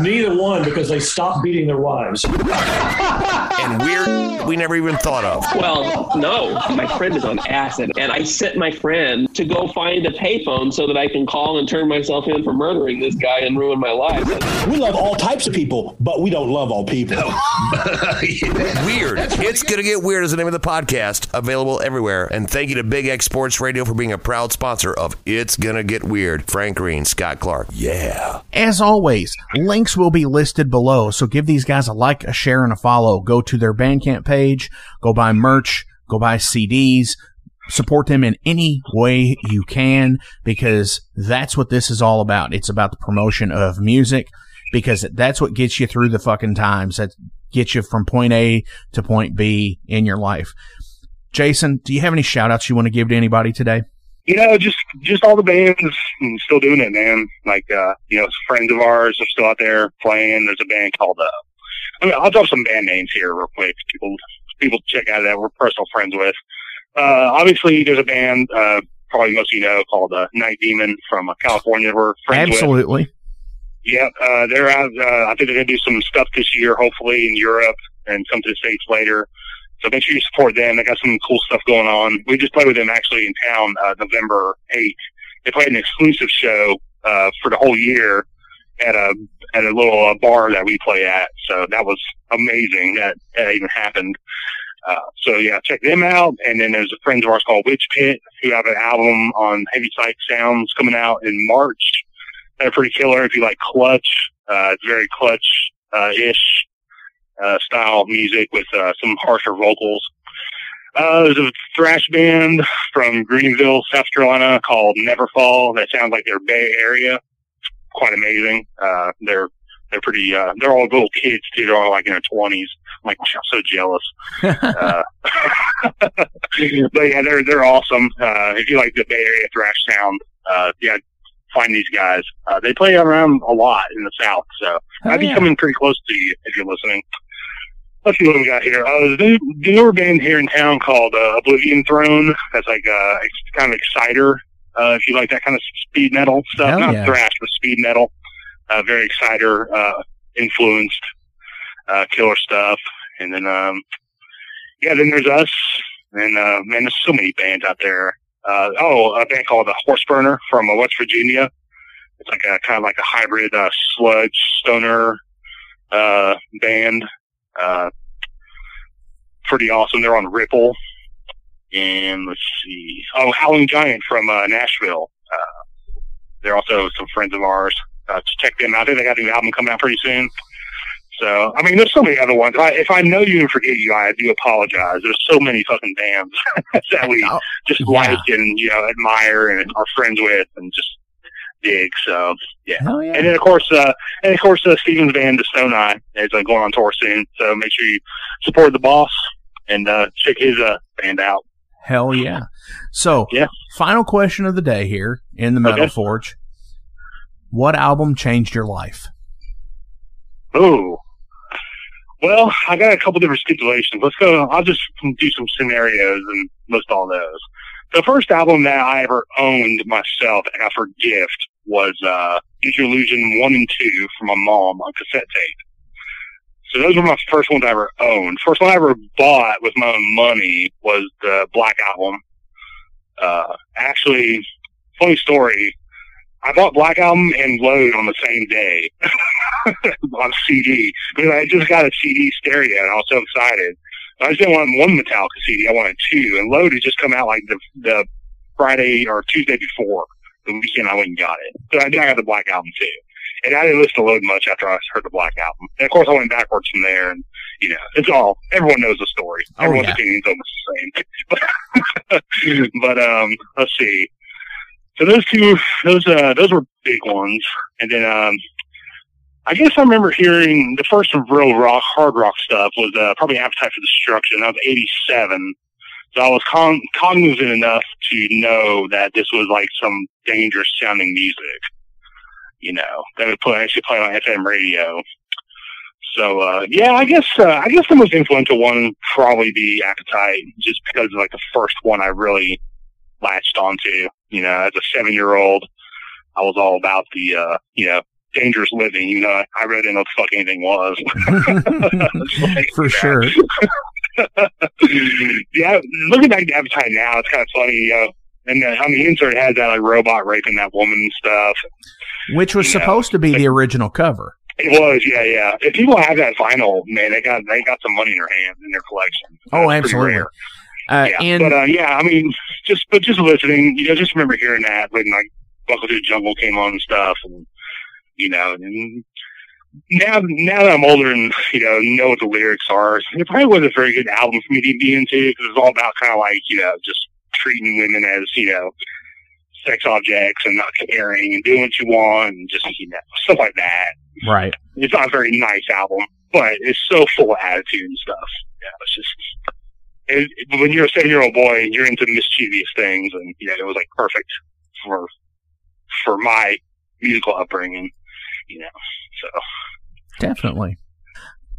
Neither one, because they stopped beating their wives. and weird we never even thought of. Well, no. My friend is on acid, and I sent my friend to go find a payphone so that I can call and turn myself in for murdering this guy and ruin my life. We love all types of people, but we don't love all people. weird. It's gonna get weird is the name of the podcast, available everywhere. And thank you to Big X Sports Radio for being a proud sponsor of It's Gonna Get Weird. Frank Green, Scott Clark. Yeah. As always, links will be listed below, so give these guys a like, a share, and a follow. Go to their Bandcamp page, go buy merch, go buy CDs, support them in any way you can because that's what this is all about. It's about the promotion of music because that's what gets you through the fucking times. That gets you from point A to point B in your life. Jason, do you have any shout outs you want to give to anybody today? You know, just just all the bands and still doing it, man. Like uh, you know, friends of ours are still out there playing. There's a band called uh I mean, I'll drop some band names here real quick. People people check out that we're personal friends with. Uh obviously there's a band uh probably most of you know called uh, Night Demon from uh, California. We're friends Absolutely. with. Yep, uh, they're out. Uh, I think they're going to do some stuff this year, hopefully in Europe, and come to the states later. So make sure you support them. They got some cool stuff going on. We just played with them actually in town uh, November 8th. They played an exclusive show uh, for the whole year at a at a little uh, bar that we play at. So that was amazing that that even happened. Uh, so yeah, check them out. And then there's a friend of ours called Witch Pit who have an album on Heavy Psych Sounds coming out in March. They're pretty killer if you like Clutch. Uh, it's very Clutch uh, ish uh, style music with uh, some harsher vocals. Uh, there's a thrash band from Greenville, South Carolina called Neverfall. That sounds like they're Bay Area. Quite amazing. Uh, they're they're pretty. Uh, they're all little kids too. They're all like in their twenties. I'm like, I'm so jealous. uh, but yeah, they're they're awesome. Uh, if you like the Bay Area thrash sound, uh, yeah, find these guys. Uh, they play around a lot in the South, so I'd be yeah. coming pretty close to you if you're listening. Let's see what we got here. Uh, there's a the newer band here in town called uh, Oblivion Throne. That's like uh, ex- kind of exciter. Uh, if you like that kind of speed metal stuff, Hell not yeah. thrash, but speed metal. Uh, very exciter uh, influenced, uh, killer stuff. And then, um, yeah, then there's us. And uh, man, there's so many bands out there. Uh, oh, a band called the Horse Burner from uh, West Virginia. It's like a kind of like a hybrid uh, sludge stoner uh, band. Uh, pretty awesome. They're on Ripple. And let's see. Oh, Howling Giant from uh, Nashville. Uh, they're also some friends of ours. Uh, just check them out. I think they got a new album coming out pretty soon. So, I mean, there's so many other ones. I, if I know you and forget you, I do apologize. There's so many fucking bands that we just like and, you know, admire and are friends with and just dig. So, yeah. Hell yeah. And then, of course, uh, and of course, uh, band, The Stone Eye, is uh, going on tour soon. So make sure you support the boss and uh, check his uh, band out. Hell yeah. So, Yeah. final question of the day here in the Metal Okay. Forge. What album changed your life? Oh. Well, I got a couple different stipulations. Let's go. I'll just do some scenarios and list all those. The first album that I ever owned myself for gift was uh, Use Your Illusion 1 and 2 from my mom on cassette tape. So those were my first ones I ever owned. First one I ever bought with my own money was the Black Album. Uh, actually, funny story. I bought Black Album and Load on the same day on CD because I just got a CD stereo and I was so excited. I just didn't want one Metallica CD. I wanted two, and Load had just come out like the the Friday or Tuesday before the weekend. I went and got it, so I, did I got the Black Album too. And I didn't listen to Load much after I heard the Black Album. And of course, I went backwards from there, and you know, it's all everyone knows the story. Oh, Everyone's yeah. opinion's almost the same. but um, let's see. So those two, those uh, those were big ones, and then um, I guess I remember hearing the first real rock, hard rock stuff was uh, probably Appetite for Destruction. That was '87. So I was con- cognizant enough to know that this was like some dangerous sounding music, you know, that would play, actually play on FM radio. So, uh, yeah, I guess, uh, I guess the most influential one would probably be Appetite, just because of like the first one I really latched onto, you know, as a seven year old, I was all about the, uh, you know, dangerous living, you know, I really didn't know what the fuck anything was. Like, For sure. yeah, looking back at Appetite now, it's kind of funny, you know. And uh, on the insert, has that like robot raping that woman and stuff. Which was You know, supposed to be the original cover. It was, yeah, yeah. If people have that vinyl, man, they got they got some money in their hands in their collection. Oh, That's absolutely. Uh, yeah, and but uh, yeah, I mean, just but just listening, you know, just remember hearing that when like Welcome to the Jungle came on and stuff, and you know, and now now that I'm older and you know know what the lyrics are, it probably wasn't a very good album for me to be into because it's all about kind of like you know just treating women as you know sex objects and not caring and doing what you want and just you know stuff like that. right. It's not a very nice album, but it's so full of attitude and stuff. Yeah, it's just it, it- when you're a seven year old boy and you're into mischievous things, and you know it was like perfect for for my musical upbringing. You know, so Definitely.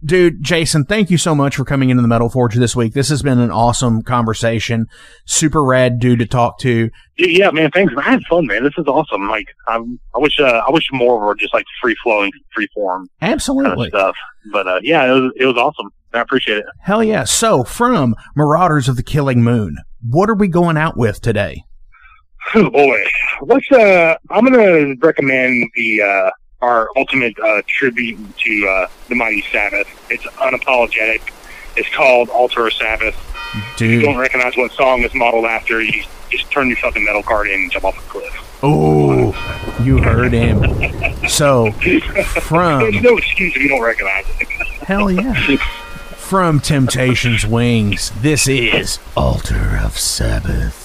Dude, Jason, thank you so much for coming into the Metal Forge this week. This has been an awesome conversation. Super rad dude to talk to. yeah, man, thanks. I had fun, man. This is awesome. Like, I'm, I wish uh, I wish more were just like free flowing, free form kind Absolutely. of stuff. But uh, yeah, it was it was awesome. I appreciate it. Hell yeah. So, from Marauders of the Killing Moon, what are we going out with today? Oh boy, what's uh? I'm gonna recommend the uh our ultimate uh tribute to uh the Mighty Sabbath. It's unapologetic. It's called Altar of Sabbath. If you don't recognize what song it's modeled after, you just turn your fucking metal card in and jump off a cliff. Oh, you heard him. So, from There's no excuse if you don't recognize it. Hell yeah. From Temptation's Wings, this is Altar of Sabbath.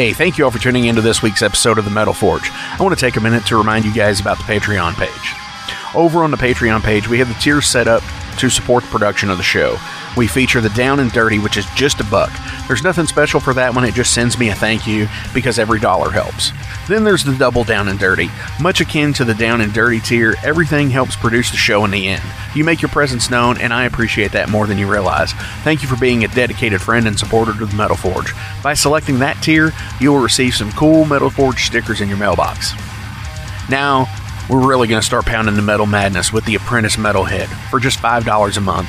Hey, thank you all for tuning into this week's episode of the Metal Forge. I want to take a minute to remind you guys about the Patreon page. Over on the Patreon page, we have the tiers set up to support the production of the show. We feature the Down and Dirty, which is just a buck. There's nothing special for that one, it just sends me a thank you because every dollar helps. Then there's the Double Down and Dirty. Much akin to the Down and Dirty tier, everything helps produce the show in the end. You make your presence known, and I appreciate that more than you realize. Thank you for being a dedicated friend and supporter to the Metal Forge. By selecting that tier, you will receive some cool Metal Forge stickers in your mailbox. Now, we're really going to start pounding the metal madness with the Apprentice Metalhead for just $5 a month.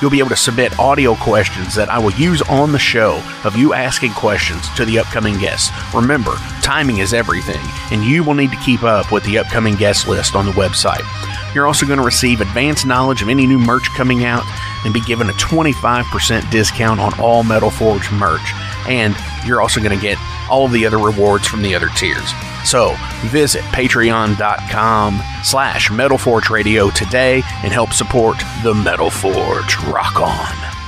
You'll be able to submit audio questions that I will use on the show of you asking questions to the upcoming guests. Remember, timing is everything, and you will need to keep up with the upcoming guest list on the website. You're also going to receive advanced knowledge of any new merch coming out and be given a 25% discount on all Metal Forge merch. And you're also going to get all of the other rewards from the other tiers. So visit patreon.com slash Metal Forge Radio today and help support the Metal Forge. Rock on.